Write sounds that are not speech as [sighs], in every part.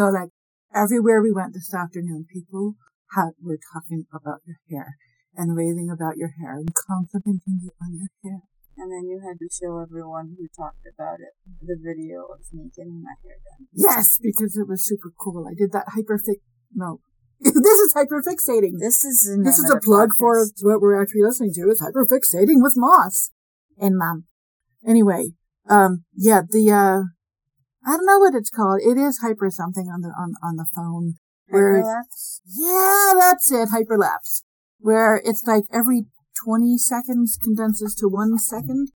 So like everywhere we went this afternoon, people had, were talking about your hair and raving about your hair and complimenting you on your hair. And then you had to show everyone who talked about it the video of me getting my hair done. Yes, because it was super cool. I did that hyperfix. No, [laughs] this is hyperfixating. This is this is a plug for what we're actually listening to is hyperfixating with Moss and Mom. Anyway, um, yeah, the uh, I don't know what it's called. It is hyper something on the on on the phone. Hyperlapse. Yeah, that's it. Hyperlapse, where it's like every twenty seconds condenses to one second,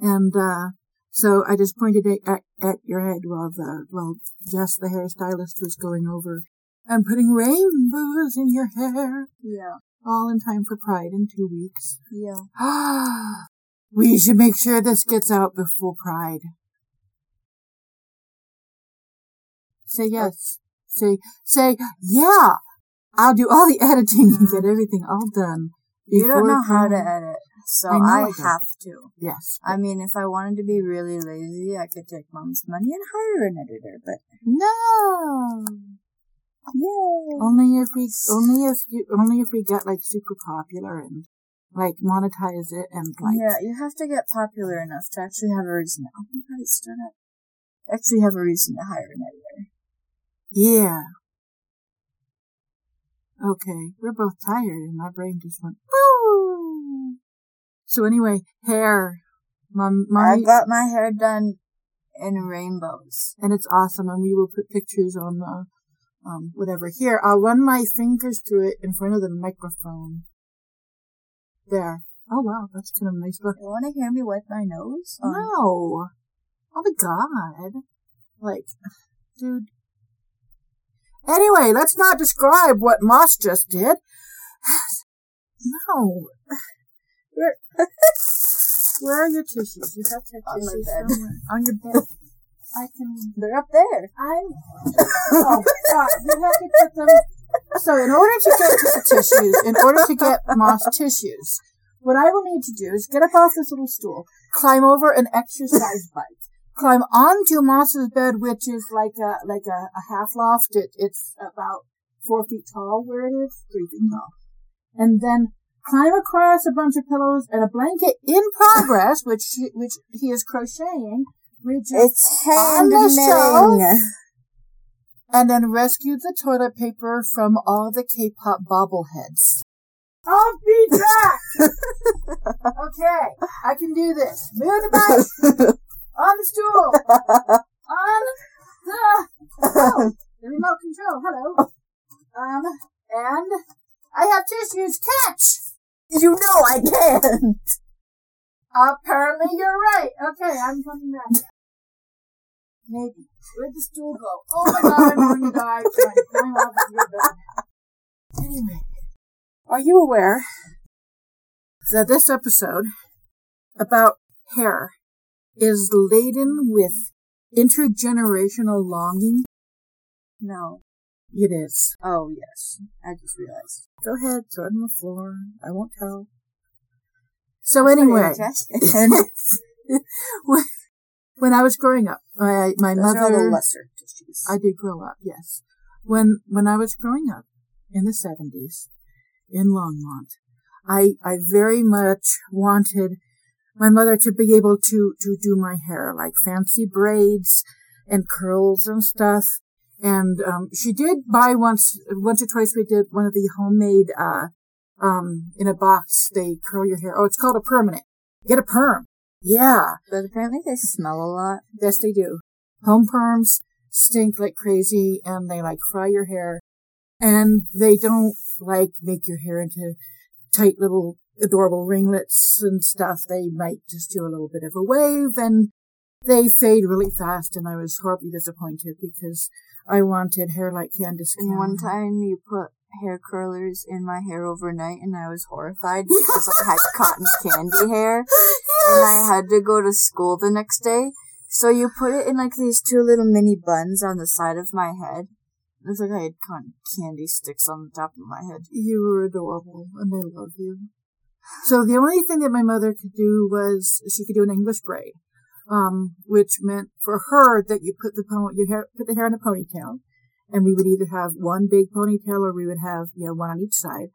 and uh, so I just pointed it at, at your head while the while Jess, the hairstylist, was going over and putting rainbows in your hair. Yeah. All in time for Pride in two weeks. Yeah. Ah, [gasps] we should make sure this gets out before Pride. Say yes. Say, say, yeah. I'll do all the [laughs] editing and get mm-hmm. everything all done. You don't know how to edit, so I, I have to. Yes. I mean, if I wanted to be really lazy, I could take mom's money and hire an editor, but no. Yay. Only if we, only if you, only if we get like super popular and like monetize it and like. Yeah, you have to get popular enough to actually have a reason. To, oh my god, it stood up. Actually, have a reason to hire an editor. Yeah. Okay, we're both tired and my brain just went, Woo! So anyway, hair. My, I got my hair done in rainbows. And it's awesome and we will put pictures on the, um, whatever. Here, I'll run my fingers through it in front of the microphone. There. Oh wow, that's kind of nice look. You want to hear me wipe my nose? No. Oh my god. Like, dude, Anyway, let's not describe what Moss just did. [sighs] no. Where, [laughs] where are your tissues? You have to have on tissues bed. somewhere. On your bed. [laughs] I can. They're up there. I'm. Oh God! You have to put them. So, in order to get to the tissues, in order to get Moss tissues, what I will need to do is get up off this little stool, climb over an exercise bike, climb onto Moss's bed, which is like a like a, a half loft. It, it's about four feet tall where it is, three feet tall, and then climb across a bunch of pillows and a blanket in progress, which he, which he is crocheting. It's hand knitting. And then rescue the toilet paper from all the K-pop bobbleheads. I'll be back. [laughs] okay, I can do this. Move the [laughs] bike on the stool, on the oh, the remote control. Hello. Um, and I have tissues. Catch. You know I can't. Apparently you're right. Okay, I'm coming back. Maybe. Where'd the stool go? Oh my god, I'm going to die to off of your bed. Anyway, are you aware that this episode about hair is laden with intergenerational longing? No. It is. Oh, yes. I just realized. Go ahead, throw it on the floor. I won't tell. So anyway, [laughs] [laughs] when I was growing up, my my Those mother. Lesser tissues. I did grow up, yes. When when I was growing up in the seventies in Longmont, I I very much wanted my mother to be able to to do my hair like fancy braids and curls and stuff. And um, she did buy once once or twice. We did one of the homemade uh um in a box. They curl your hair. Oh, it's called a permanent. Get a perm. Yeah. But apparently they smell a lot. Yes, they do. Home perms stink like crazy and they like fry your hair and they don't like make your hair into tight little adorable ringlets and stuff. They might just do a little bit of a wave and they fade really fast and I was horribly disappointed because I wanted hair like Candace And Cameron. one time you put hair curlers in my hair overnight and I was horrified [laughs] because I had cotton candy hair and I had to go to school the next day. So you put it in like these two little mini buns on the side of my head. It was like I had cotton candy sticks on the top of my head. You were adorable and I love you. So the only thing that my mother could do was she could do an English braid, um, which meant for her that you put the pony, your hair, put the hair in a ponytail, and we would either have one big ponytail or we would have, you know, one on each side.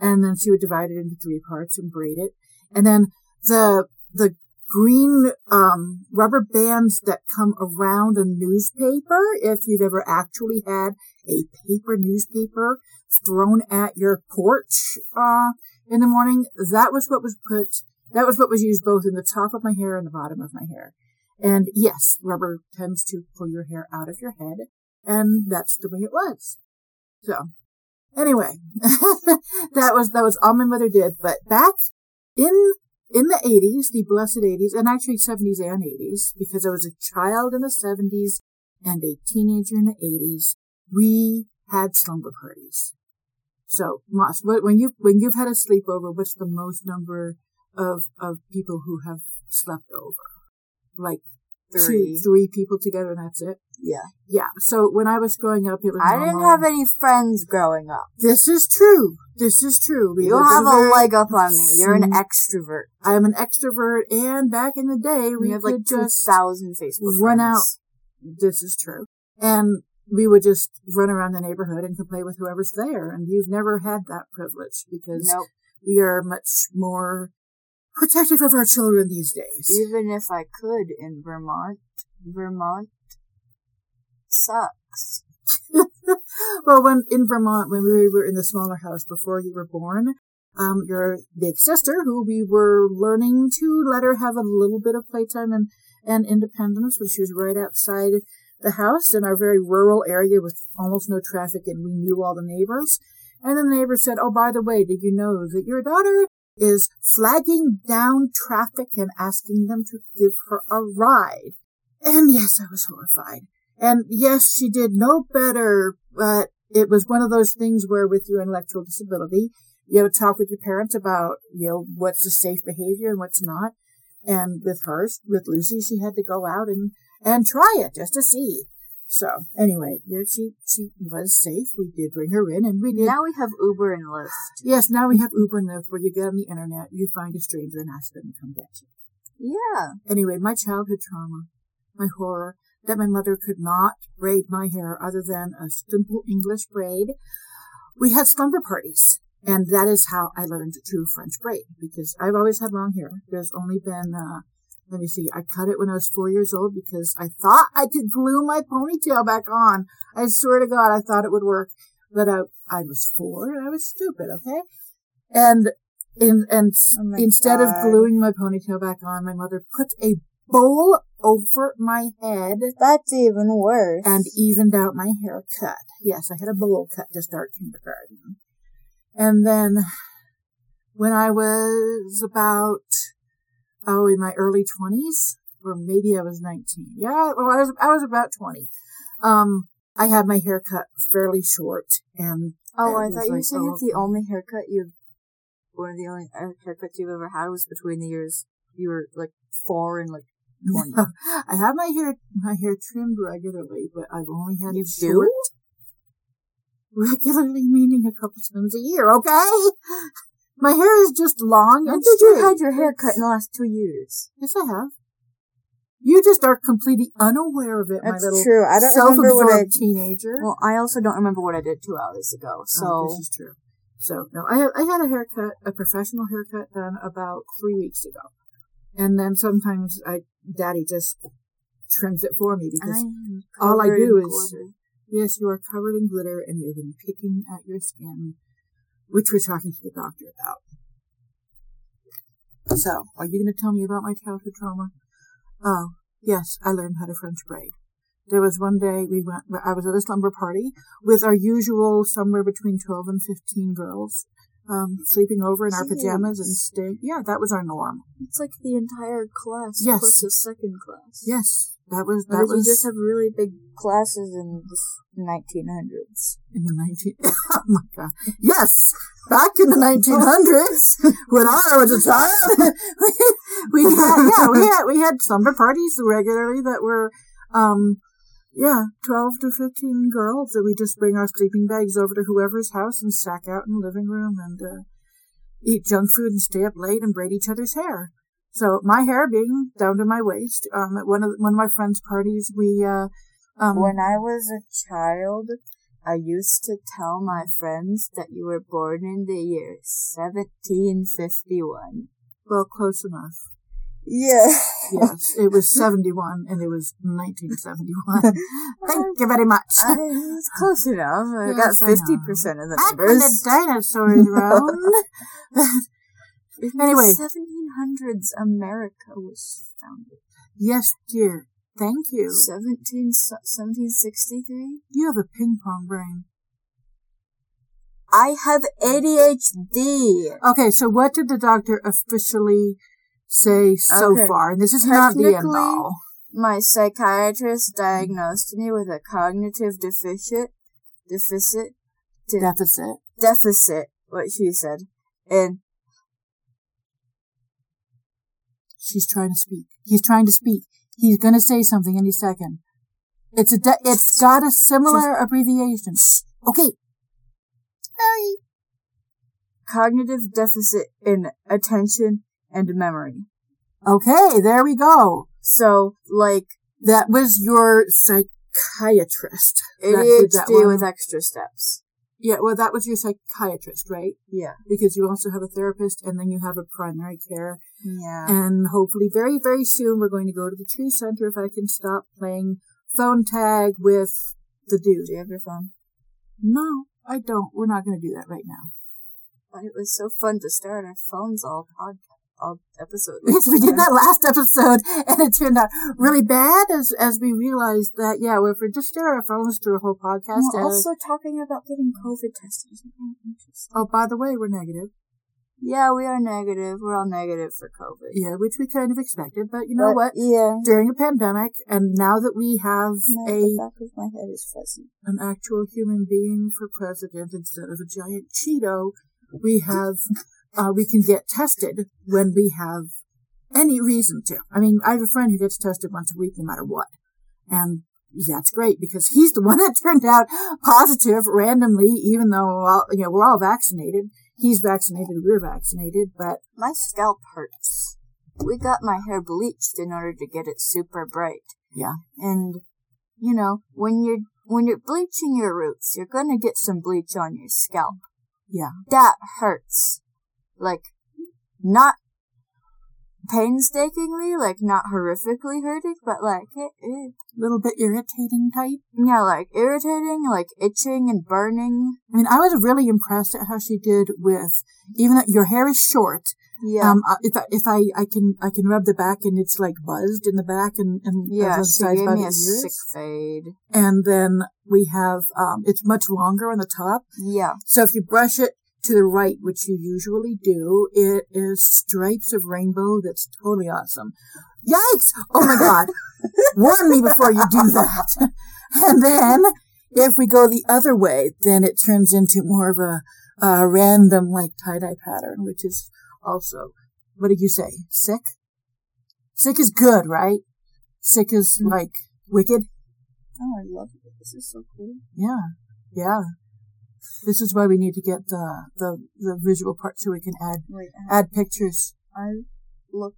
And then she would divide it into three parts and braid it. And then the, the green, um, rubber bands that come around a newspaper, if you've ever actually had a paper newspaper thrown at your porch, uh, in the morning, that was what was put, that was what was used both in the top of my hair and the bottom of my hair. And yes, rubber tends to pull your hair out of your head. And that's the way it was. So anyway, [laughs] that was, that was all my mother did. But back in, in the 80s, the blessed 80s, and actually 70s and 80s, because I was a child in the 70s and a teenager in the 80s, we had slumber parties. So, Moss, when you when you've had a sleepover, what's the most number of of people who have slept over? Like three, two, three people together, and that's it. Yeah. Yeah. So when I was growing up, it was. I didn't have any friends growing up. This is true. This is true. We you have a leg up on me. You're an mm-hmm. extrovert. I'm an extrovert, and back in the day, we, we have like two thousand Facebook run friends. out. This is true, and we would just run around the neighborhood and play with whoever's there. And you've never had that privilege because nope. we are much more protective of our children these days. Even if I could in Vermont, Vermont sucks. [laughs] well, when in Vermont, when we were in the smaller house before you were born, um, your big sister, who we were learning to let her have a little bit of playtime and, and independence when she was right outside the house in our very rural area with almost no traffic and we knew all the neighbors. And then the neighbor said, Oh, by the way, did you know that your daughter is flagging down traffic and asking them to give her a ride? And yes, I was horrified. And yes, she did no better, but it was one of those things where with your intellectual disability, you know, talk with your parents about, you know, what's a safe behavior and what's not. And with her, with Lucy, she had to go out and and try it just to see. So anyway, yeah, she she was safe. We did bring her in, and we did. Now we have Uber and Lyft. Yes, now we have Uber and Lyft, where you get on the internet, you find a stranger and ask them to come get you. Yeah. Anyway, my childhood trauma, my horror that my mother could not braid my hair other than a simple English braid. We had slumber parties, and that is how I learned to French braid because I've always had long hair. There's only been uh, let me see. I cut it when I was four years old because I thought I could glue my ponytail back on. I swear to God, I thought it would work, but I, I was four and I was stupid. Okay. And, in, and oh instead God. of gluing my ponytail back on, my mother put a bowl over my head. That's even worse. And evened out my haircut. Yes, I had a bowl cut to start kindergarten. And then when I was about oh, in my early twenties, or maybe I was 19. Yeah, well, I was, I was about 20. Um, I had my hair cut fairly short and. Oh, I thought you were saying that the only haircut you've, one of the only haircuts you've ever had was between the years you were like four and like [laughs] 20. I have my hair, my hair trimmed regularly, but I've only had you do it short. Do? [laughs] Regularly meaning a couple times a year, okay? My hair is just long when and did straight. you had your hair cut in the last two years? Yes, I have. You just are completely unaware of it, That's my little true. I don't remember what I teenager. Well, I also don't remember what I did two hours ago. Oh, so oh, this is true. So no, I I had a haircut, a professional haircut done about three weeks ago, and then sometimes I daddy just trims it for me because all I do is yes, you are covered in glitter and you've been picking at your skin which we're talking to the doctor about. So, are you going to tell me about my childhood trauma? Oh, yes, I learned how to French braid. There was one day we went, I was at a slumber party with our usual somewhere between 12 and 15 girls, um, sleeping over in our pajamas and staying. Yeah, that was our norm. It's like the entire class yes. plus a second class. Yes, that was that was. You just have really big classes in the 1900s. In the 19. [laughs] oh my god! Yes, back in the 1900s [laughs] when I was a child, [laughs] we had yeah we had we had slumber parties regularly that were um yeah 12 to 15 girls that we just bring our sleeping bags over to whoever's house and sack out in the living room and uh, eat junk food and stay up late and braid each other's hair. So my hair being down to my waist. Um, at one of one of my friends' parties, we uh, um, when I was a child, I used to tell my friends that you were born in the year 1751. Well, close enough. Yeah. Yes, it was [laughs] 71 and it was 1971. [laughs] Thank you very much. I, it's close enough. I Yes, got 50% of the Back when the dinosaurs roamed. [laughs] In Anyway. the 1700s, America was founded. yes, dear. Thank you. 17, 1763? You have a ping pong brain. I have ADHD. Okay, so what did the doctor officially say so Okay. far? And this is not the end all. My psychiatrist diagnosed me with a cognitive deficit, deficit, de- Deficit. deficit, what she said. And She's trying to speak. He's trying to speak. He's gonna say something any second. It's a. De- it's got a similar abbreviation. Okay. Hey. cognitive deficit in attention and memory. Okay, there we go. So, like, That was your psychiatrist. that that ADHD one. with extra steps. Yeah, well, that was your psychiatrist, right? Yeah. Because you also have a therapist and then you have a primary care. Yeah. And hopefully very, very soon we're going to go to the Tree Center if I can stop playing phone tag with the dude. Do you have your phone? No, I don't. We're not going to do that right now. But it was so fun to start our phones all podcast, all episode. Yes, we did that last episode and it turned out really bad as, as we realized that, yeah, well, if we're just staring at our phones through a whole podcast. We're also talking about getting COVID tested. Isn't that interesting? oh, by the way, we're negative. Yeah, we are negative. We're all negative for COVID. Yeah, which we kind of expected, but you know what? Yeah. During a pandemic, and now that we have My, a the back of my head is fuzzy. an actual human being for president instead of a giant Cheeto, we have [laughs] uh, we can get tested when we have any reason to. I mean, I have a friend who gets tested once a week, no matter what, and that's great because he's the [laughs] one that turned out positive randomly, even though all, you know we're all vaccinated. He's vaccinated, we're vaccinated, but My scalp hurts. We got my hair bleached in order to get it super bright. yeah, And, you know, when you're, when you're bleaching your roots, you're gonna get some bleach on your scalp. yeah. That hurts. Like, not painstakingly, like not horrifically hurting, but like, it, little bit irritating type. yeah, like irritating, like itching and burning. I mean, I was really impressed at how she did with, even though your hair is short, Yeah. um, uh, if I, if I, I can, I can rub the back and it's like buzzed in the back and, and yeah, she gave me a sick fade. And then we have, um, it's much longer on the top. Yeah. So if you brush it to the right, which you usually do, it is stripes of rainbow. That's totally awesome. Yikes! Oh my god. [laughs] Warn me before you do that. and then if we go the other way, then it turns into more of a, a random like tie-dye pattern, which is also, what did you say? Sick? Sick is good, right? Sick is like wicked. Oh, I love it. This is so cool. Yeah, yeah. This is why we need to get the the, the visual part so we can add Wait, add pictures. I look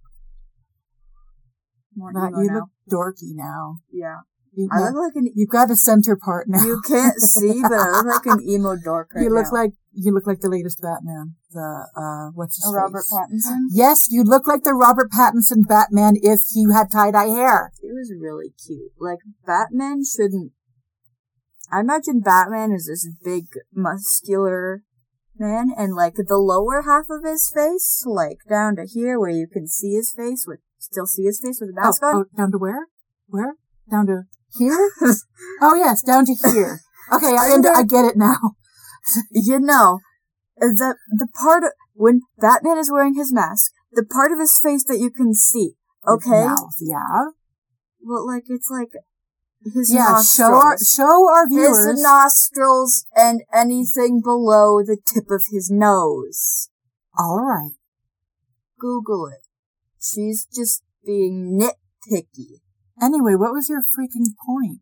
more Not you now. look dorky now. yeah. You, I look like an. you've got a center part now. You can't see, but I look like an emo dork [laughs] right you look now. like you look like the latest Batman. The uh, what's his Robert face? Pattinson. Yes, you look like the Robert Pattinson Batman if he had tie dye hair. It was really cute. Like Batman shouldn't. I imagine Batman is this big, muscular man, and like the lower half of his face, like down to here, where you can see his face, with still see his face with a mask oh, on. oh, down to where? Where? Down to here? [laughs] oh yes, down to here. Okay, I under, I get it now. [laughs] you know, the the part of, when Batman is wearing his mask, the part of his face that you can see. His Okay, mouth, yeah. well, like it's like his Yeah, nostrils. show our show our viewers. his nostrils and anything below the tip of his nose. All right. Google it. She's just being nitpicky. Anyway, what was your freaking point?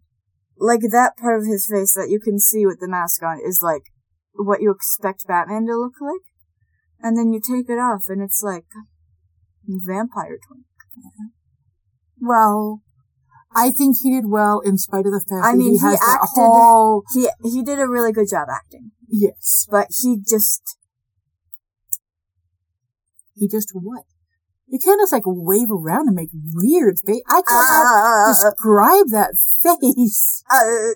Like that part of his face that you can see with the mask on is like what you expect Batman to look like. And then you take it off and it's like vampire twin. Well, I think he did well in spite of the fact I that mean, he he has that whole He he did a really good job acting, yes. but he just He just what? You can't just like wave around and make weird face. I cannot uh, uh, uh, uh, describe that face. [laughs] uh,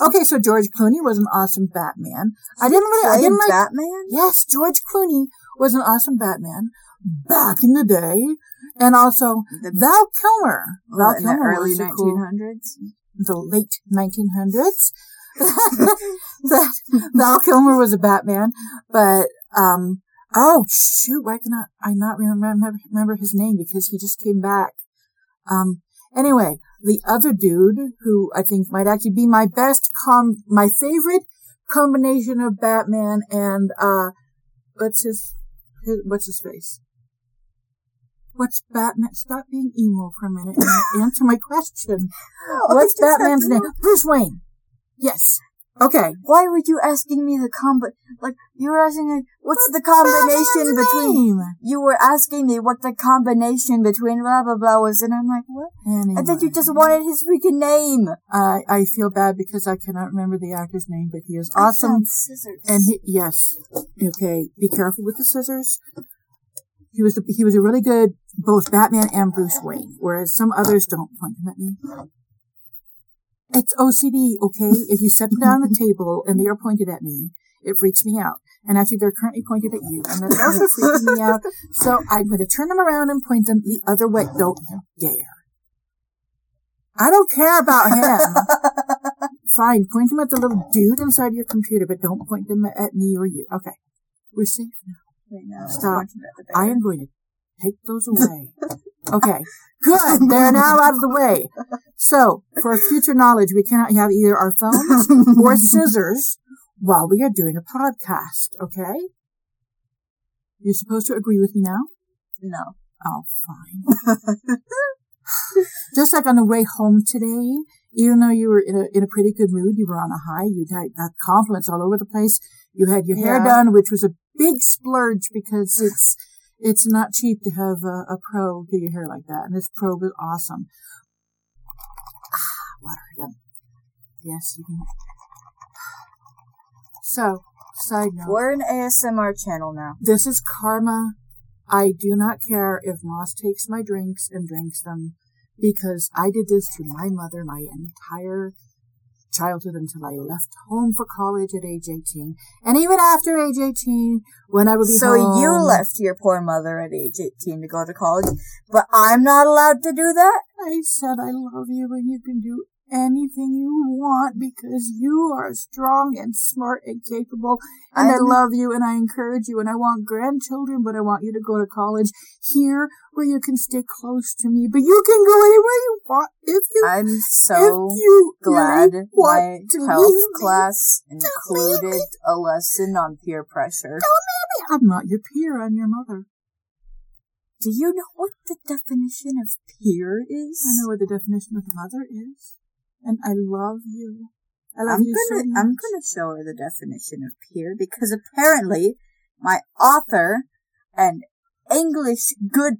Okay, so George Clooney was an awesome Batman. I didn't really, I didn't like. Batman. Yes, George Clooney was an awesome Batman back in the day, and also The, Val Kilmer. Val in the Kilmer early was a cool- 1900s. the late 1900s. [laughs] that Val Kilmer was a Batman, but um, oh shoot, why cannot I not remember remember his name because he just came back. Um, anyway, the other dude who I think might actually be my best com, my favorite combination of Batman and uh, what's his, his what's his face? What's Batman? Stop being emo for a minute and [laughs] answer my question. Oh, what's just had Batman's name? Bruce Wayne. Yes. Okay. Why were you asking me the combo? Like you were asking, like, what's the combination between? name? You were asking me what the combination between blah blah blah was, and I'm like, what? Anyway, I thought you just wanted his freaking name. I I feel bad because I cannot remember the actor's name, but he is awesome. scissors. And he yes. Okay. Be careful with the scissors. He was the, he was a really good both Batman and Bruce Wayne, whereas some others don't point them at me. It's OCD, okay? If you set them down on the table and they are pointed at me, it freaks me out. And actually, they're currently pointed at you, and that's also freaking me out. So I'm going to turn them around and point them the other way. Don't you dare. I don't care about him. [laughs] Fine, point them at the little dude inside your computer, but don't point them at me or you. Okay. We're safe now. No, Stop. pointing at the I am going to take those away. [laughs] Okay. Good. They're now out of the way. So, for future knowledge, we cannot have either our phones or [laughs] scissors while we are doing a podcast. Okay? You're supposed to agree with me now? No. Oh, fine. [laughs] Just like on the way home today, even though you were in a in a pretty good mood, you were on a high. You had uh, compliments all over the place. You had your hair done, which was a big splurge because it's it's not cheap to have a, a pro do your hair like that, and this pro is awesome. Ah, water. Yep. Yes, you can. So, side note. We're an ASMR channel now. This is karma. I do not care if Moss takes my drinks and drinks them because I did this to my mother my entire childhood until I left home for college at age 18. And even after age 18, when I would be So home. you left your poor mother at age 18 to go to college, but I'm not allowed to do that? I said I love you and you can do anything you want because you are strong and smart and capable and I love you and I encourage you and I want grandchildren but I want you to go to college here where you can stay close to me but you can go anywhere you want if you I'm so you glad really my health me. class included a lesson on peer pressure. I'm not your peer I'm your mother Do you know what the definition of peer is? I know what the definition of mother is and I love you I love I'm you gonna so much. I'm gonna show her the definition of peer because apparently my author and English good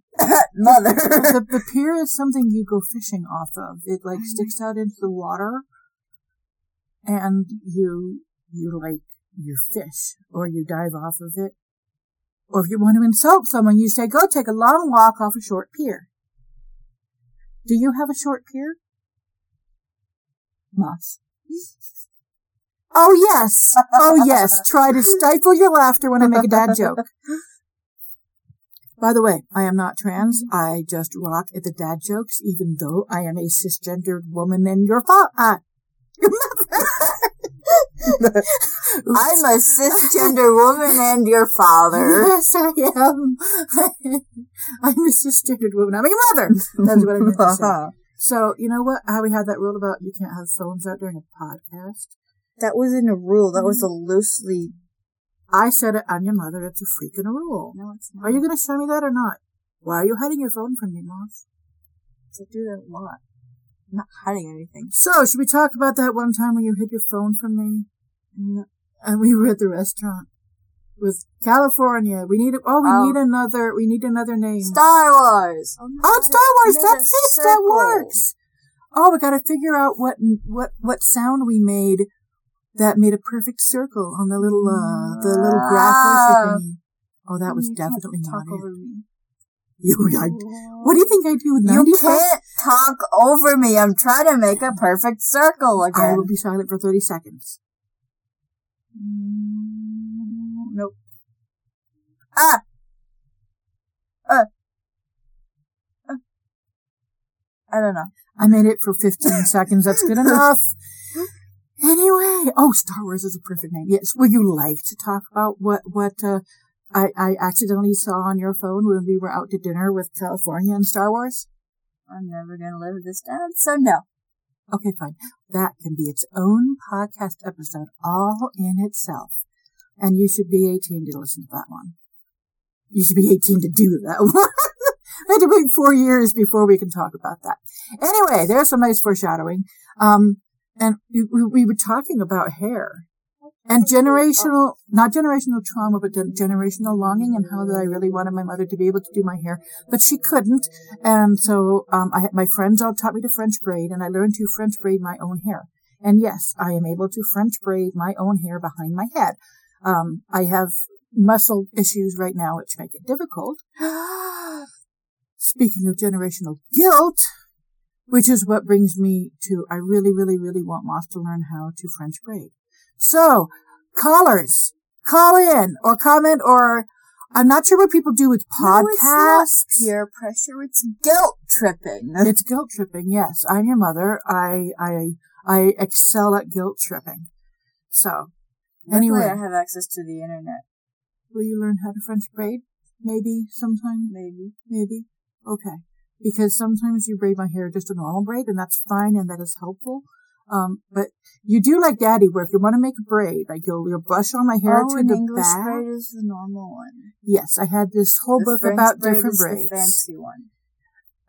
mother the, [laughs] the pier is something you go fishing off of. It like sticks out into the water, and you you like you fish or you dive off of it. Or if you want to insult someone, you say, "Go take a long walk off a short pier." Do you have a short pier, Moss? Oh yes, oh yes. Try to stifle your laughter when I make a dad joke. By the way, I am not trans. I just rock at the dad jokes, even though I am a cisgendered woman and your fa- uh, your [laughs] mother. I'm a cisgender woman and your father. Yes, I am. [laughs] I'm a cisgendered woman. I'm your mother. That's what I meant to say. [laughs] So, you know what? How we had that rule about you can't have phones out during a podcast? That wasn't a rule. That was a mm-hmm. loosely. I said it. I'm your mother. It's a freaking rule. No, it's not. Are you going to show me that or not? Why are you hiding your phone from me, Moss? I do that a lot. I'm not hiding anything. So, should we talk about that one time when you hid your phone from me? No. And we were at the restaurant with California. We need, oh, we Oh. need another, we need another name. Star Wars. Oh, it's Star Wars. Made a That's it. That circle. works. oh, we got to figure out what what what sound we made that made a perfect circle on the little uh the little graph voicer thingy. Oh, that was You can't definitely talk not it. over me. You, I, what do you think I do with You can't talk over me. I'm trying to make a perfect circle again. I will be silent for thirty seconds. Nope. Ah. Uh. Uh. I don't know. I made it for 15 [laughs] seconds. That's good enough. Anyway, oh, Star Wars is a perfect name. Yes. Would you like to talk about what, what, uh, I, I accidentally saw on your phone when we were out to dinner with California and Star Wars? I'm never gonna live this down, so no. Okay, fine. That can be its own podcast episode all in itself. And you should be 18 to listen to that one. You should be 18 to do that [laughs] one. I had to wait four years before we can talk about that. Anyway, there's some nice foreshadowing. Um, and we, we, we were talking about hair and generational, not generational trauma, but generational longing and how that I really wanted my mother to be able to do my hair, but she couldn't. And so, um, I had my friends all taught me to French braid and I learned to French braid my own hair. And yes, I am able to French braid my own hair behind my head. Um, I have muscle issues right now, which make it difficult. [gasps] Speaking of generational guilt, which is what brings me to, I really, really, really want Moss to learn how to French braid. So, callers, call in or comment or I'm not sure what people do with No, it's not podcasts. peer pressure. It's guilt tripping. It's guilt tripping. Yes, I'm your mother. I, I, I excel at guilt tripping. So, Luckily, anyway, I have access to the internet. Will you learn how to French braid? Maybe sometime. Maybe. Maybe. Okay. Because sometimes you braid my hair just a normal braid and that's fine and that is helpful. Um, but you do like daddy where if you want to make a braid, like you'll, you'll brush all my hair oh, to an the English back. braid is the normal one. Yes, I had this whole The book French about braid different is braids. The fancy one.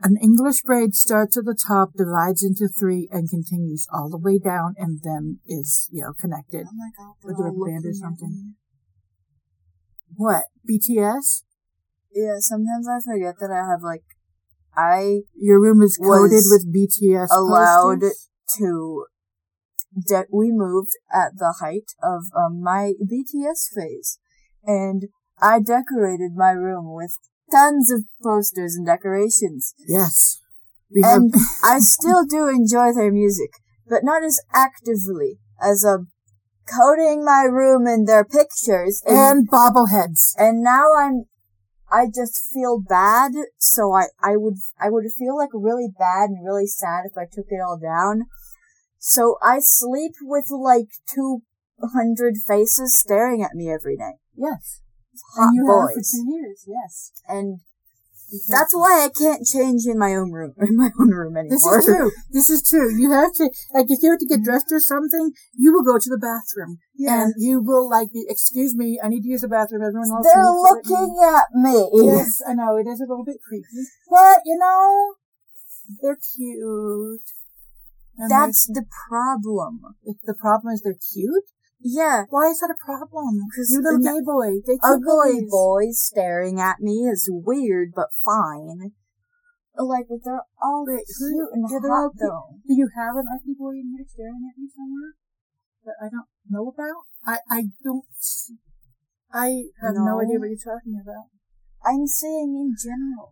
An English braid starts at the top, divides into three, and continues all the way down, and then is, you know, connected. Oh god, With a band or something. What? BTS? Yeah, sometimes I forget that I have like I Your room is coated with BTS allowed posters? to de- we moved at the height of um, my BTS phase and I decorated my room with tons of posters and decorations Yes. And [laughs] I still do enjoy their music but not as actively as um coating my room in their pictures and and bobbleheads. and now I'm I just feel bad so I I would I would feel like really bad and really sad if I took it all down so I sleep with like 200 faces staring at me every night Yes. hot and you have for boys two years, yes. and that's why I can't change in my own room [laughs] in my own room anymore This is true. [laughs] This is true. You have to, like, if you have to get dressed or something, you will go to the bathroom. yeah And you will, like, be, excuse me, I need to use the bathroom. Everyone else they're needs to let me-" looking at me Yes, I know. It is a little bit creepy. But, you know, they're cute. And that's the problem the problem is they're cute? Yeah Why is that a problem? you little gay boy. They ugly boys. boys staring at me is weird but fine. Like they're all who- cute and yeah, hot though. Do you have an ugly boy in here staring at me somewhere that I don't know about? I, I don't. I have no. No. idea what you're talking about. I'm saying in general.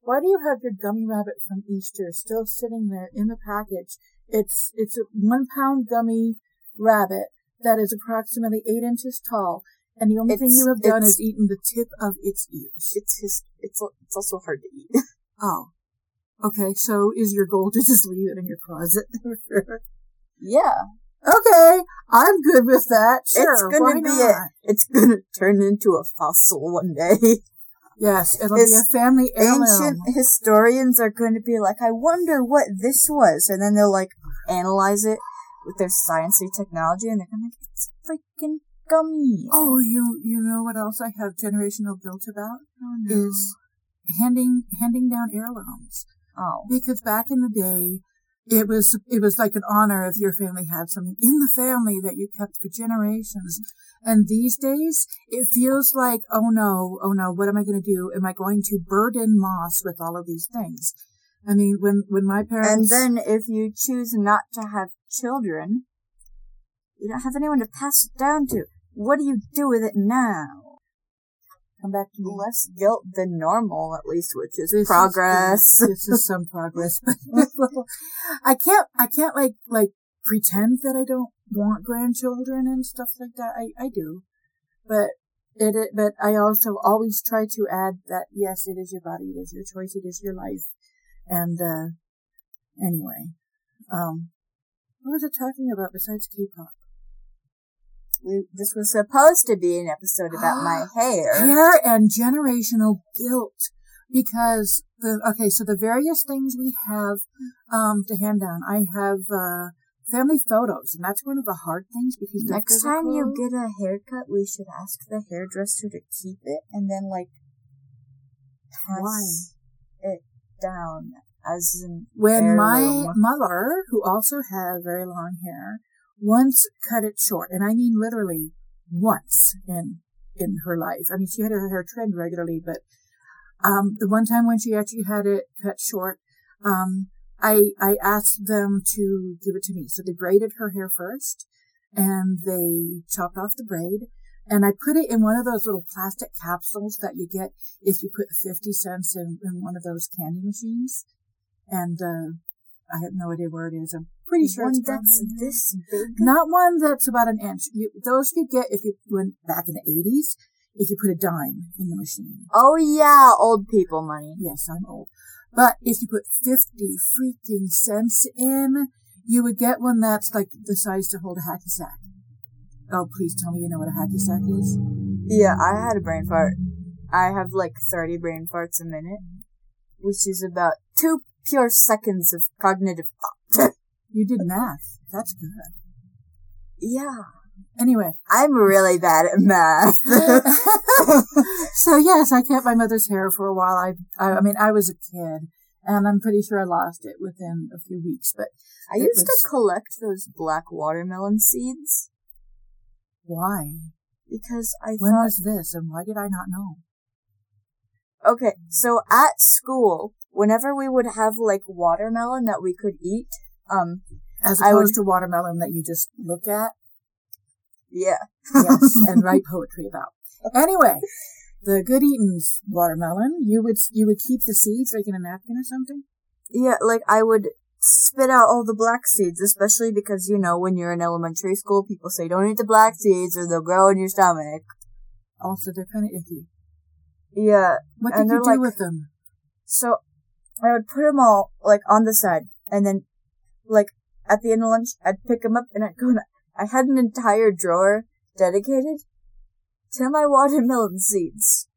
Why do you have your gummy rabbit from Easter still sitting there in the package? It's it's a one pound gummy rabbit that is approximately eight inches tall, and the only thing you have done is eaten the tip of its ears. It's his. It's it's also hard to eat. [laughs] Oh, okay. So is your goal to just leave it in your closet? [laughs] yeah, Okay, I'm good with that. Sure, it's gonna be not? a. It's gonna turn into a fossil one day. [laughs] Yes, it'll be a family heirloom. Ancient historians are going to be like, I wonder what this was, and then they'll like analyze it with their sciencey technology, and they're gonna like, it's freaking gummy. Oh, you you know what else I have generational guilt about Oh, no. is handing handing down heirlooms. oh. Because back in the day, it was it was like an honor if your family had something in the family that you kept for generations. And these days, it feels like, oh no, oh no, what am I going to do? Am I going to burden Moss with all of these things? I mean, when when my parents And then if you choose not to have children, you don't have anyone to pass it down to. What do you do with it now? come back to me. Less guilt than normal, at least, which is This progress. good. [laughs] this is some progress, but [laughs] I can't. I can't like like pretend that I don't want grandchildren and stuff like that. I I do, but it, it but I also always try to add that yes, it is your body, it is your choice, it is your life, and uh anyway, um, what was it talking about besides K-pop? we, this was supposed to be an episode about my [gasps] hair. hair and generational guilt. Because the okay so the various things we have um to hand down. I have uh family photos and that's one of the hard things because Next time you get a haircut, we should ask the hairdresser to keep it and then like pass it down as when my mother who also had very long hair once cut it short and i mean literally once in in her life. I mean she had her hair trimmed regularly but um the one time when she actually had it cut short um i i asked them to give it to me. So they braided her hair first and they chopped off the braid and I put it in one of those little plastic capsules that you get if you put 50 cents in, in one of those candy machines. And, uh, I have no idea where it is. I'm pretty sure one it's that's right this big. Not one that's about an inch. You, those you get if you went back in the 80s, if you put a dime in the machine. Oh yeah, old people money. Yes, I'm old. But if you put 50 freaking cents in, you would get one that's like the size to hold a hacky sack. Oh, please tell me you know what a hacky sack is. Yeah, I had a brain fart. I have like 30 brain farts a minute, which is about two pure seconds of cognitive thought. [laughs] You did math. That's good. yeah. Anyway, I'm really bad at math. [laughs] [laughs] so yes, I kept my mother's hair for a while. I, I, I mean, I was a kid, and I'm pretty sure I lost it within a few weeks. But I used was- to collect those black watermelon seeds why? because I When thought, was this, and why did I not know? okay, so at school, whenever we would have like watermelon that we could eat, um, As I would- opposed to watermelon that you just look at, yeah, yes, and write [laughs] poetry about. Anyway, the Good Eaton's watermelon, you would you would keep the seeds like in a napkin or something. yeah, like I would spit out all the black seeds, especially because, you know, when you're in elementary school, people say don't eat the black seeds or they'll grow in your stomach. Also, they're kind of icky. Yeah, What did you do like- with them? So I would put them all like on the side, and then like at the end of lunch, I'd pick them up and I'd go. And I had an entire drawer dedicated to my watermelon seeds.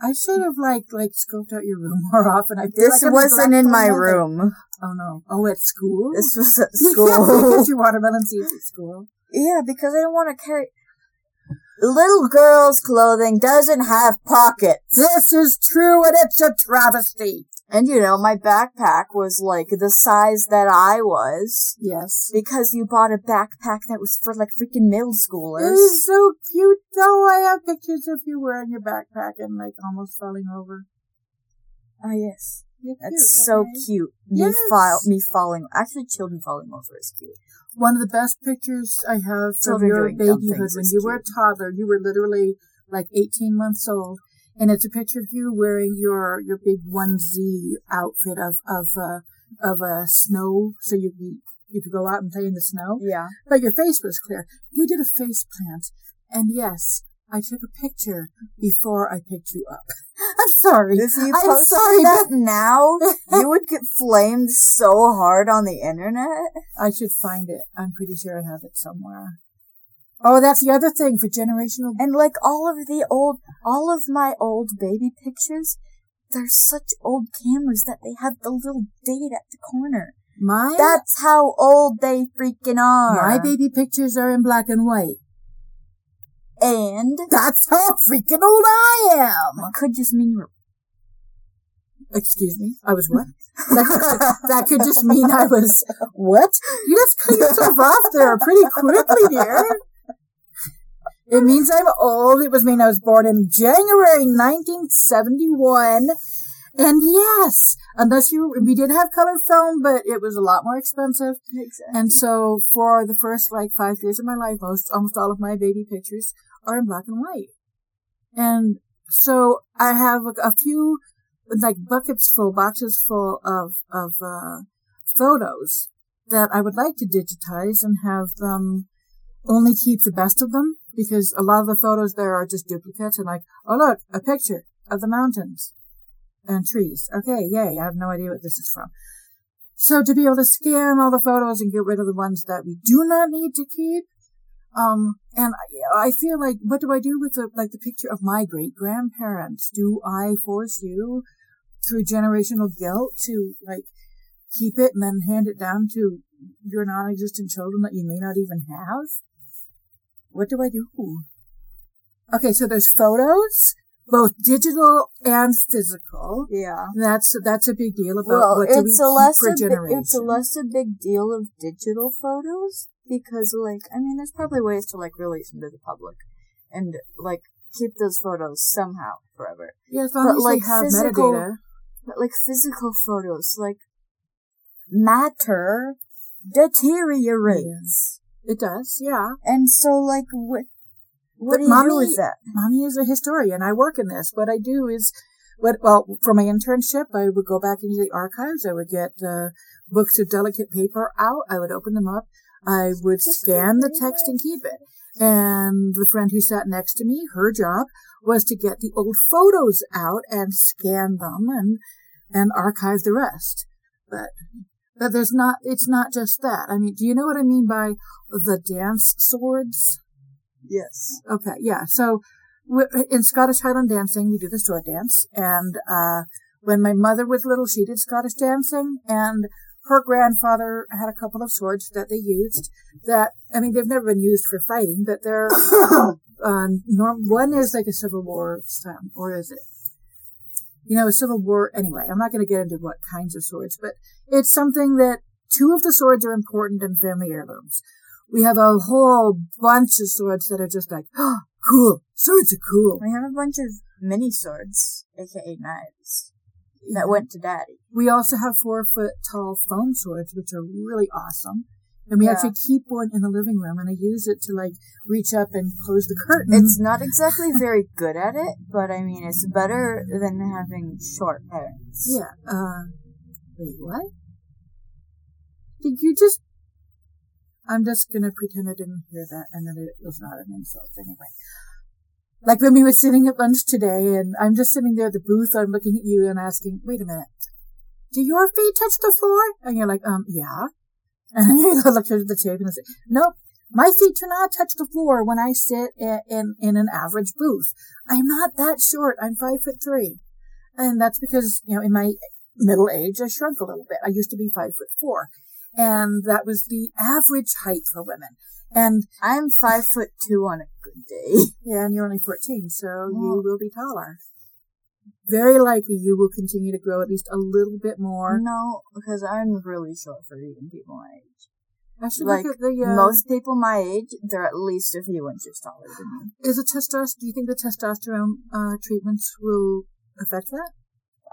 I should have like like scoped out your room [laughs] more often. I feel This like wasn't in my neglected one thing. room. Oh no! Oh, at school. This was at [laughs] school. your watermelon seeds at school. yeah, because I don't want to carry. Little girl's clothing doesn't have pockets. This is true, and it's a travesty. And you know, my backpack was like the size that I was. Yes. Because you bought a backpack that was for like freaking middle It schoolers. is so cute, though. I have pictures of you wearing your backpack and like almost falling over. Oh yes. You're That's cute, so okay? cute. Me Yes. file me falling actually children falling over is cute. One of the best pictures I have from Children your babyhood when you were a toddler. You were literally like 18 months old. And it's a picture of you wearing your, your big onesie outfit of, of, uh, of, uh, snow. So you you could go out and play in the snow. Yeah. But your face was clear. You did a face plant. And yes, I took a picture before I picked you up. [laughs] I'm sorry. If you I'm sorry, that [laughs] now, you would get flamed so hard on the internet. I should find it. I'm pretty sure I have it somewhere. Oh, that's the other thing for generational. And like all of the old, all of my old baby pictures, they're such old cameras that they have the little date at the corner. My That's how old they freaking are. my baby pictures are in black and white. And That's how freaking old I am. could just mean you're Excuse me. I was what? that, that could just mean I was what? You just cut yourself off there pretty quickly, dear. It means I'm old. It was mean I was born in January 1971. And yes, unless you, we did have color film, but it was a lot more expensive. Exactly. And so for the first like five years of my life, most, almost all of my baby pictures are in black and white. And so I have a, a few like buckets full, boxes full of, of, uh, photos that I would like to digitize and have them only keep the best of them because a lot of the photos there are just duplicates and like, oh look, a picture of the mountains and trees. Okay, yay, I have no idea what this is from. So to be able to scan all the photos and get rid of the ones that we do not need to keep, um, and I, I feel like, what do I do with the, like the picture of my great grandparents? Do I force you through generational guilt to like keep it and then hand it down to your non-existent children that you may not even have? What do I do? Okay, so there's photos, both digital and physical. yeah. That's that's a big deal about Well, what do we it's a less for a, bi- it's a less a big deal of digital photos because like I mean there's probably ways to like release them to the public and like keep those photos somehow forever. yeah, as long but, as like, have physical- metadata. But like physical photos, like matter deteriorates. It does, yeah. And so like what what But do you mommy- do with that? Mommy is a historian. I work in this. What I do is, what well, for my internship, I would go back into the archives. I would get uh, books of delicate paper out. I would open them up. I would Just scan the text and keep it. And the friend who sat next to me, her job was to get the old photos out and scan them and and archive the rest. But but there's not. It's not just that. I mean, do you know what I mean by the dance swords? Yes. Okay, yeah. So in Scottish Highland dancing, we do the sword dance. And uh, when my mother was little, she did Scottish dancing, and her grandfather had a couple of swords that they used. That I mean, they've never been used for fighting, but they're [coughs] uh, norm. One is like a Civil War style, or is it? You know, a Civil War. Anyway, I'm not going to get into what kinds of swords, but it's something that two of the swords are important in family heirlooms. We have a whole bunch of swords that are just like, oh, cool. Swords are cool. We have a bunch of mini swords, aka knives, that went to daddy. We also have four foot tall foam swords, which are really awesome. And we Yeah. actually keep one in the living room and I use it to like reach up and close the curtain. It's not exactly very good at it, but I mean, it's better than having short parents. yeah, uh, wait, what? Did you just, I'm just gonna pretend I didn't hear that and that it was not an insult anyway. Like when we were sitting at lunch today and I'm just sitting there at the booth, I'm looking at you and asking, wait a minute, do your feet touch the floor? And you're like, um, yeah. And then you look at the tape and say, nope, my feet do not touch the floor when I sit in, in, in an average booth. I'm not that short. I'm five foot three. And that's because, you know, in my middle age, I shrunk a little bit. I used to be five foot four. And that was the average height for women. And I'm five foot two on a good day. yeah, [laughs] and you're only 14, so you will be taller. Very likely you will continue to grow at least a little bit more. No, because I'm really short for even people my age. I should Like look at the, uh, most people my age, they're at least a few inches taller than me. is it testosterone, do you think the testosterone, uh, treatments will affect that?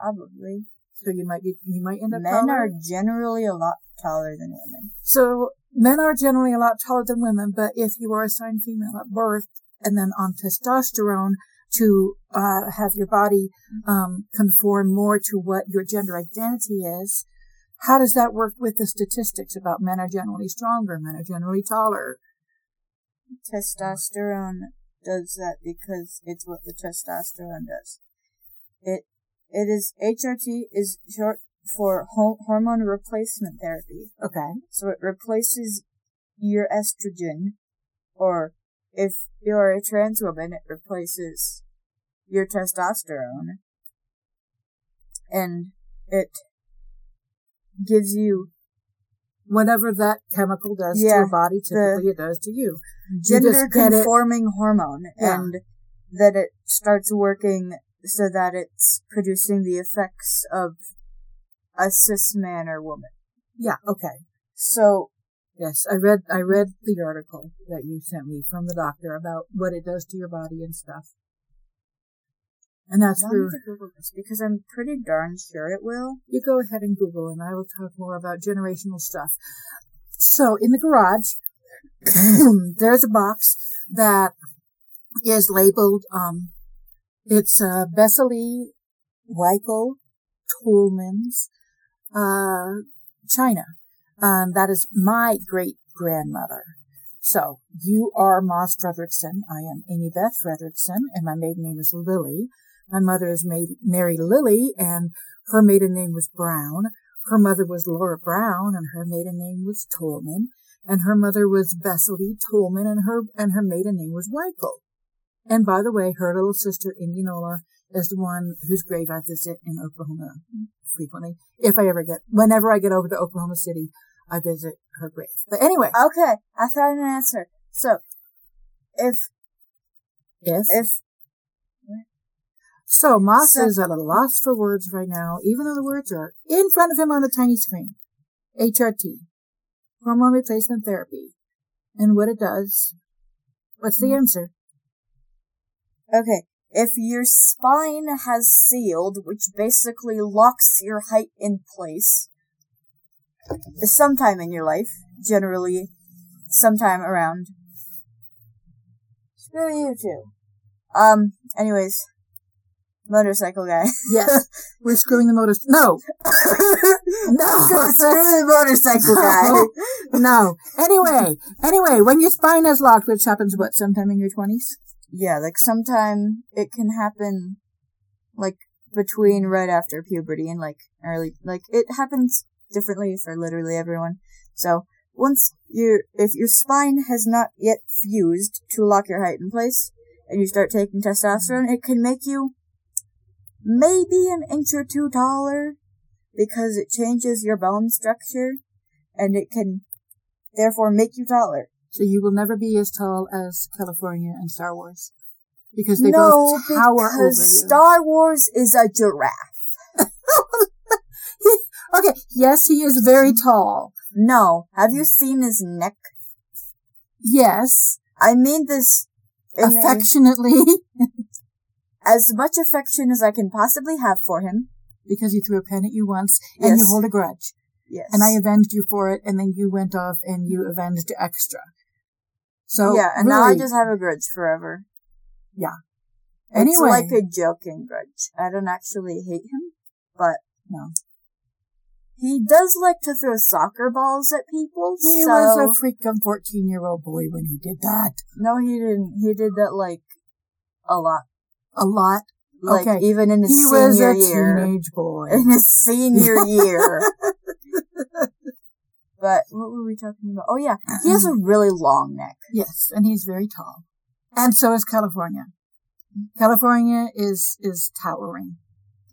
Probably. So you might be, you might end up Men taller? are generally a lot taller than women. So men are generally a lot taller than women, but if you are assigned female at birth and then on testosterone to uh, have your body um, conform more to what your gender identity is, how does that work with the statistics about men are generally stronger, men are generally taller? Testosterone does that because it's what the testosterone does. It it is HRT is short for ho- hormone replacement therapy. Okay. So it replaces your estrogen, or if you're a trans woman, it replaces your testosterone, and it gives you Whatever that chemical does to Yeah, your body, typically it does to you. You gender it- conforming hormone, Yeah. and that it starts working so that it's producing the effects of a cis man or woman. Yeah. Okay. So Yes, I read I read the article that you sent me from the doctor about what it does to your body and stuff. And that's where Google this because I'm pretty darn sure it will. you go ahead and Google and I will talk more about generational stuff. So in the garage, [coughs] there's a box that is labeled, um, it's, uh, Bessely Weichel Tolman's, uh, China. And that is my great grandmother. So you are Moss Frederickson. I am Amy Beth Frederickson and my maiden name is Lily. My mother is Mary Lily and her maiden name was Brown. Her mother was Laura Brown and her maiden name was Tolman. And her mother was Bessely Tolman and her, and her maiden name was Weichel. And by the way, her little sister, Indianola, is the one whose grave I visit in Oklahoma frequently. If I ever get, whenever I get over to Oklahoma City, I visit her grave. But anyway, Okay, I found an answer. So, if if, if so Moss So- is at a loss for words right now, even though the words are in front of him on the tiny screen. HRT. Hormone replacement therapy. And what it does. What's the answer? okay, if your spine has sealed, which basically locks your height in place, sometime in your life, generally, sometime around. Screw you two. Um. Anyways, motorcycle guy. Yes. [laughs] We're screwing the motors. No. [laughs] No. Screw the motorcycle guy. no. Anyway, anyway, when your spine is locked, which happens what, sometime in your twenties? Yeah, like sometime it can happen, like between right after puberty and like early, like it happens differently for literally everyone. So once you, if your spine has not yet fused to lock your height in place, and you start taking testosterone, it can make you maybe an inch or two taller because it changes your bone structure, and it can therefore make you taller. So you will never be as tall as California and Star Wars. Because they no, both tower over because you. Star Wars is a giraffe. [laughs] okay, yes, he is very tall. No. Have you seen his neck? Yes, I mean this affectionately, [laughs] as much affection as I can possibly have for him. because he threw a pen at you once and you hold a grudge. Yes. And I avenged you for it, and then you went off and you avenged extra. So yeah, and now I just have a grudge forever. Yeah. Anyway, It's like a joking grudge. I don't actually hate him, but No. He does like to throw soccer balls at people. he so was a freaking fourteen-year-old boy when he did that. no, he didn't. He did that like a lot. A lot. Like Okay. even in his He senior was a year. teenage boy. In his senior [laughs] year. But what were we talking about? Oh yeah, he has a mm-hmm. really long neck. Yes, and he's very tall. And so is California. California is is towering.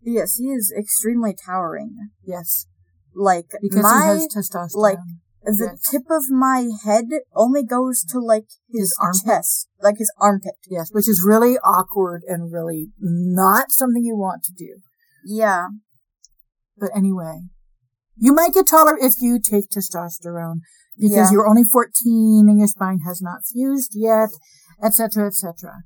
Yes, he is extremely towering. Yes, Like because my he has testosterone. like, the yes. tip of my head only goes to like his, His chest, like his armpit. yes, which is really awkward and really not something you want to do. Yeah. But anyway, you might get taller if you take testosterone because Yeah. you're only 14 and your spine has not fused yet, etc., etc.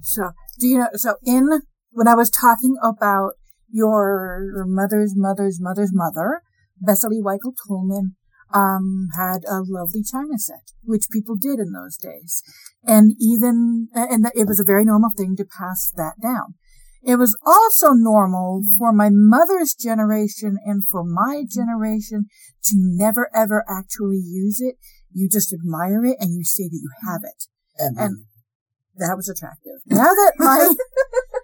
So, do you know, so in, when I was talking about your mother's mother's mother's mother, Bessely Weichel Tolman, um, had a lovely china set, which people did in those days. And even, and it was a very normal thing to pass that down. It was also normal for my mother's generation and for my generation to never ever actually use it. You just admire it and you say that you have it. And that was attractive. Now that my,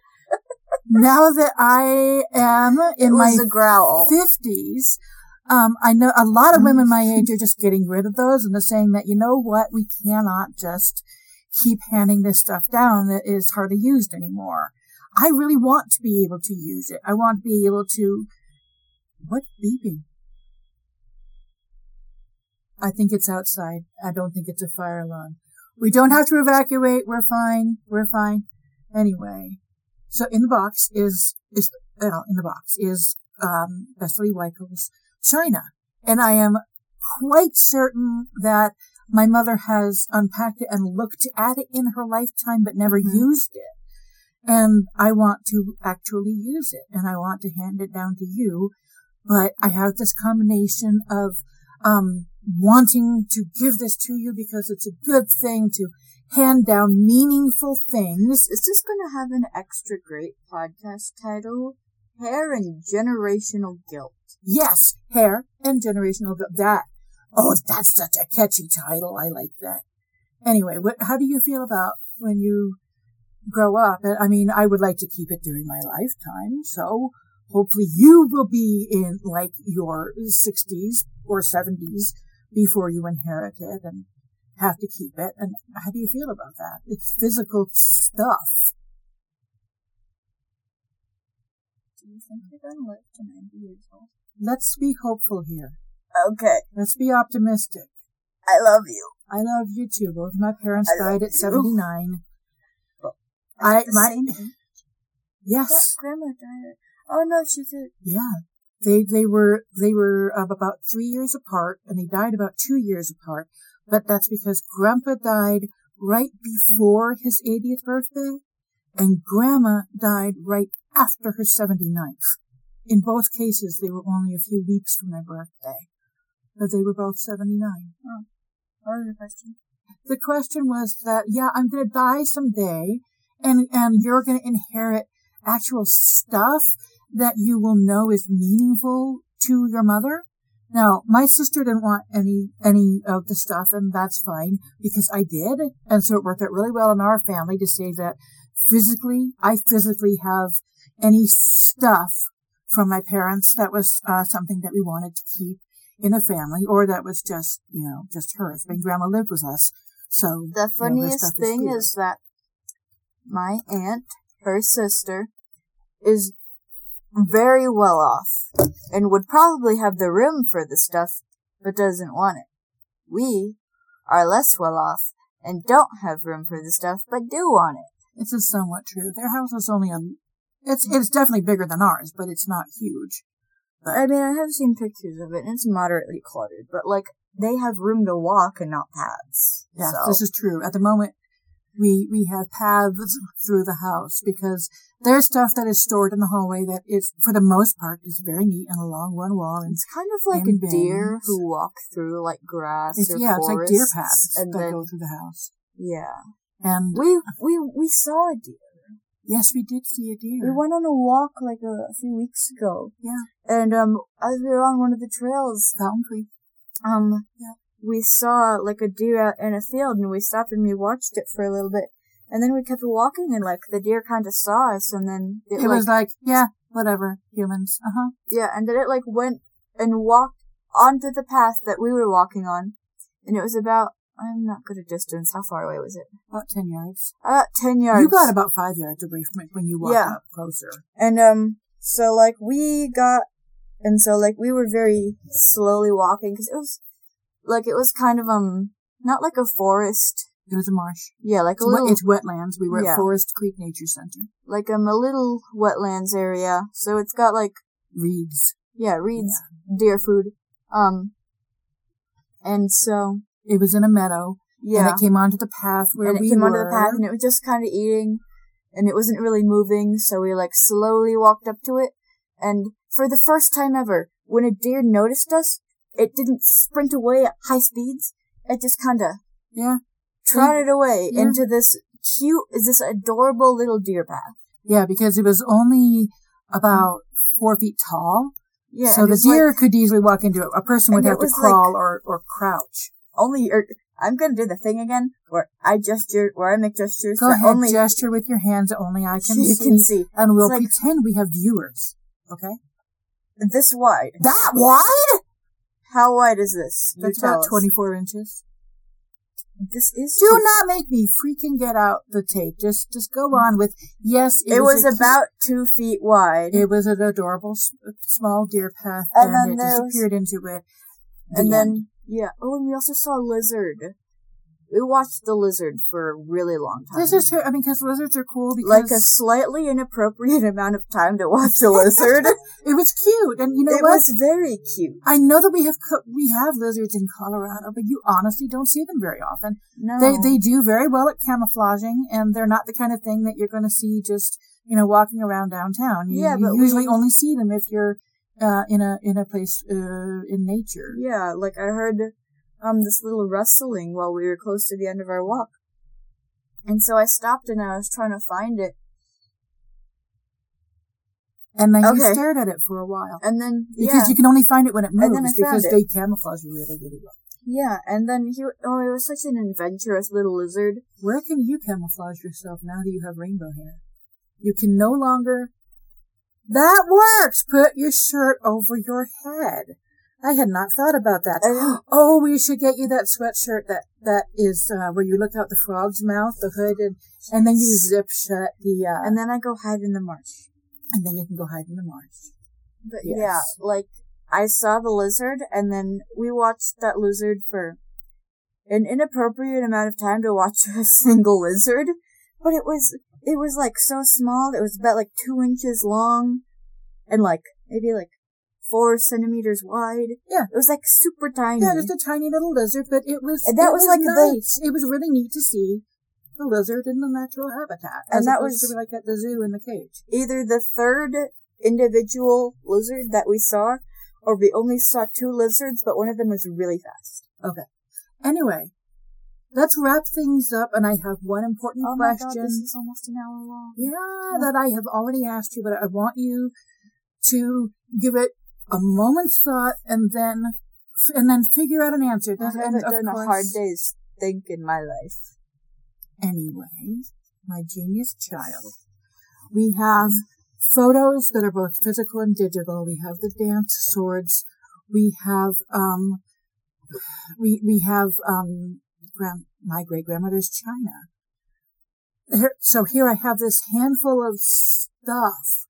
[laughs] now that I am in my was a growl. fifties, um, I know a lot of women my age are just getting rid of those and they're saying that, you know what, we cannot just keep handing this stuff down that is hardly used anymore. I really want to be able to use it. I want to be able to, what beeping? I think it's outside. I don't think it's a fire alarm. We don't have to evacuate. We're fine. We're fine. Anyway, so in the box is, is, uh, in the box is, um, Bessely Weichel's China. And I am quite certain that my mother has unpacked it and looked at it in her lifetime, but never Mhm. used it. and I want to actually use it and I want to hand it down to you. But I have this combination of, um, wanting to give this to you because it's a good thing to hand down meaningful things. Is this going to have an extra great podcast title? Hair and Generational Guilt. Yes, hair and generational guilt. That, oh, that's such a catchy title. I like that. Anyway, what, how do you feel about when you grow up? I mean, I would like to keep it during my lifetime, so hopefully you will be in like your 60s or 70s before you inherit it and have to keep it. And how do you feel about that? It's physical stuff. Do you think you're going to live to 90 years old? Let's be hopeful here. Okay. Let's be optimistic. I love you. I love you too. Both of my parents I died at you. 79. But I, the my, same age? yes. Grandma died. Oh no, she did. Yeah. They, they were, they were uh, about three years apart and they died about two years apart. But that's because grandpa died right before his 80th birthday and grandma died right after her 79th. In both cases, they were only a few weeks from their birthday, but they were both 79. What was the question? The question was that, yeah, I'm going to die someday and, and you're going to inherit actual stuff that you will know is meaningful to your mother. Now, my sister didn't want any, any of the stuff and that's fine because I did. And so it worked out really well in our family to say that physically, I physically have any stuff from my parents that was uh, something that we wanted to keep in the family or that was just, you know, just hers. I mean, grandma lived with us. So The you know, funniest thing dear. is that my aunt, her sister, is very well off and would probably have the room for the stuff, but doesn't want it. We are less well off and don't have room for the stuff, but do want it. It's just somewhat true. Their house was only a, it's, it's definitely bigger than ours, but it's not huge. I mean, I have seen pictures of it and it's moderately cluttered, but like, they have room to walk and not paths. Yes, so. this is true. At the moment, we, we have paths through the house because there's stuff that is stored in the hallway that is, for the most part, is very neat and along one wall. And It's kind of like a deer who walk through like grass it's, or yeah, it's like deer paths and that then go through the house. yeah, And we we we saw a deer. Yes, we did see a deer. We went on a walk like a, a few weeks ago, yeah, and um, as we were on one of the trails, Fountain Creek. um, Yeah. we saw like a deer out in a field, and we stopped and we watched it for a little bit, and then we kept walking, and like the deer kind of saw us, and then it, It like was like, yeah, whatever, humans. Uh huh. yeah, and then it like went and walked onto the path that we were walking on, and it was about I'm not good at distance. How far away was it? About 10 yards. About ten yards. You got about five yards away from it when you walked Yeah. up closer. And um, so like we got, and so like we were very slowly walking because it was like it was kind of um not like a forest, It was a marsh. yeah, like It's, a wet, little it's wetlands. We were Yeah. at Forest Creek Nature Center. like um a little wetlands area. So it's got like Reeds. yeah reeds, deer food, um, and so It was in a meadow. yeah, And it came onto the path where and it came were. onto the path and it was just kind of eating, and it wasn't really moving. So we like slowly walked up to it, and for the first time ever, when a deer noticed us, it didn't sprint away at high speeds. It just kind of yeah. trotted away Yeah. into this cute, is this adorable little deer path. Yeah, because it was only about four feet tall. Yeah, so the deer like could easily walk into it. A person would have to crawl like- or, or crouch. Only. Or, I'm gonna do the thing again where I gesture, where I make gestures Go ahead, only gesture with your hands only I [laughs] can you see. can see. And we'll like- pretend we have viewers. Okay? This wide. That wide? How wide is this? That's about us. 24 inches. This is Do too- not make me freaking get out the tape. Just, just go on with, yes, it, It was cute- about two feet wide. It was an adorable small deer path, And and, then it there was- disappeared into it. The and end. then, yeah. Oh, and we also saw a lizard. We watched the lizard for a really long time. This is true. I mean, because lizards are cool because like a slightly inappropriate [laughs] amount of time to watch a [laughs] lizard. it was cute, and you know it what? was very cute. I know that we have co- we have lizards in Colorado, but you honestly don't see them very often. No, They they do very well at camouflaging, and they're not the kind of thing that you're going to see just you know walking around downtown. You, Yeah, you but usually we- only see them if you're uh, in a in a place uh, in nature. Yeah, like I heard um this little rustling while we were close to the end of our walk. And so I stopped and I was trying to find it. And then you stared at it for a while And then because yeah, you can only find it when it moves because it. they camouflage really really well. yeah, and then he oh it was such an adventurous little lizard. Where can you camouflage yourself now that you have rainbow hair? You can no longer. That works! Put your shirt over your head. I had not thought about that. I. Oh, we should get you that sweatshirt that, that is, uh, where you look out the frog's mouth, the hood, and, and then you zip shut the, uh, And then I go hide in the marsh. and then you can go hide in the marsh. But Yes. yeah, like I saw the lizard and then we watched that lizard for an inappropriate amount of time to watch [laughs] a single lizard. But it was it was like so small, it was about like two inches long and like maybe like four centimeters wide. Yeah. It was like super tiny. Yeah, just a tiny little lizard, but it was, And that it was like the- nice. It was really neat to see the lizard in the natural habitat. And that was- to like at the zoo in the cage. Either the third individual lizard that we saw, or we only saw two lizards, but one of them was really fast. Okay. Anyway, let's wrap things up, and I have one important Oh my question. god, this is almost an hour long. Yeah, that I have already asked you, but I want you to give it a moment's thought and then and then figure out an answer. I Does- and haven't done a hard day's think in my life. Anyway, my genius child, we have photos that are both physical and digital. We have the dance swords. We have um, we we have um, grand, my great grandmother's china. So here I have this handful of stuff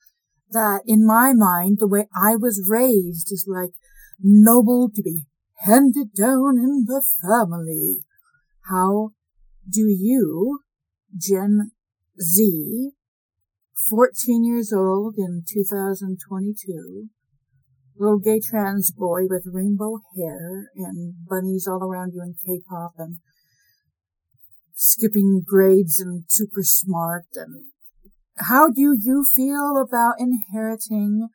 that, in my mind, the way I was raised is like noble to be handed down in the family. How do you, Gen Z, 14 years old in 2022, little gay trans boy with rainbow hair and bunnies all around you in K-pop and skipping grades and super smart and how do you feel about inheriting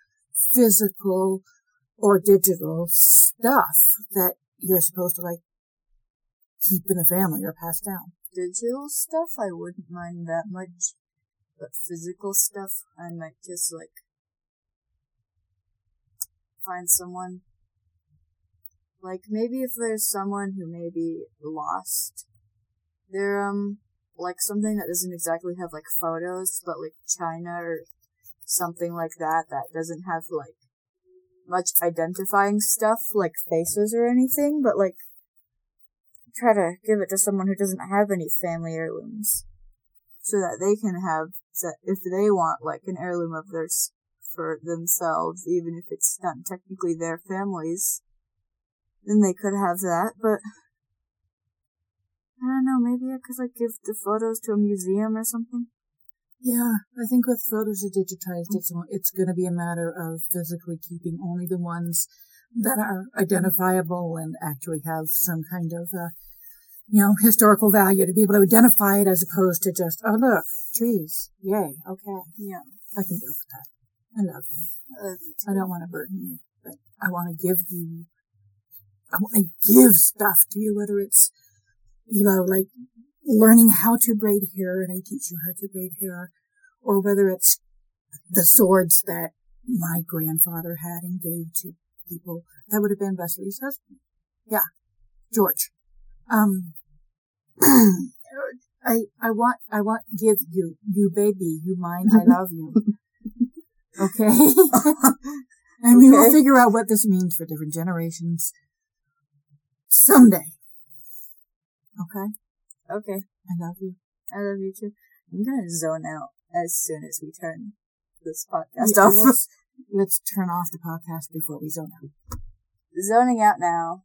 physical or digital stuff that you're supposed to like keep in the family or pass down? Digital stuff, I wouldn't mind that much. But physical stuff, I might just like find someone. Like maybe if there's someone who may be lost, they're um like something that doesn't exactly have like photos, but like China or something like that that doesn't have like much identifying stuff like faces or anything, but like try to give it to someone who doesn't have any family heirlooms so that they can have if they want like an heirloom of theirs for themselves even if it's not technically their families then they could have that but I don't know, maybe I could like give the photos to a museum or something. Yeah, I think with photos are digitized, it's it's going to be a matter of physically keeping only the ones that are identifiable and actually have some kind of, uh, you know, historical value to be able to identify it as opposed to just, oh look, trees, yay, okay, Yeah. I can deal with that. I love you. Uh, I don't want to burden you, but I want to give you, I want to give stuff to you, whether it's, you know, like learning how to braid hair and I teach you how to braid hair, or whether it's the swords that my grandfather had and gave to people. That would have been Wesley's husband. Yeah. George. Um, [clears throat] I, I want, I want give you, you baby, you mine, I love you. [laughs] Okay? [laughs] and we will figure out what this means for different generations someday. Okay? okay. I love you. I love you too. I'm gonna zone out as soon as we turn this podcast Yeah, off. let's, [laughs] let's turn off the podcast before we zone out. Zoning out now.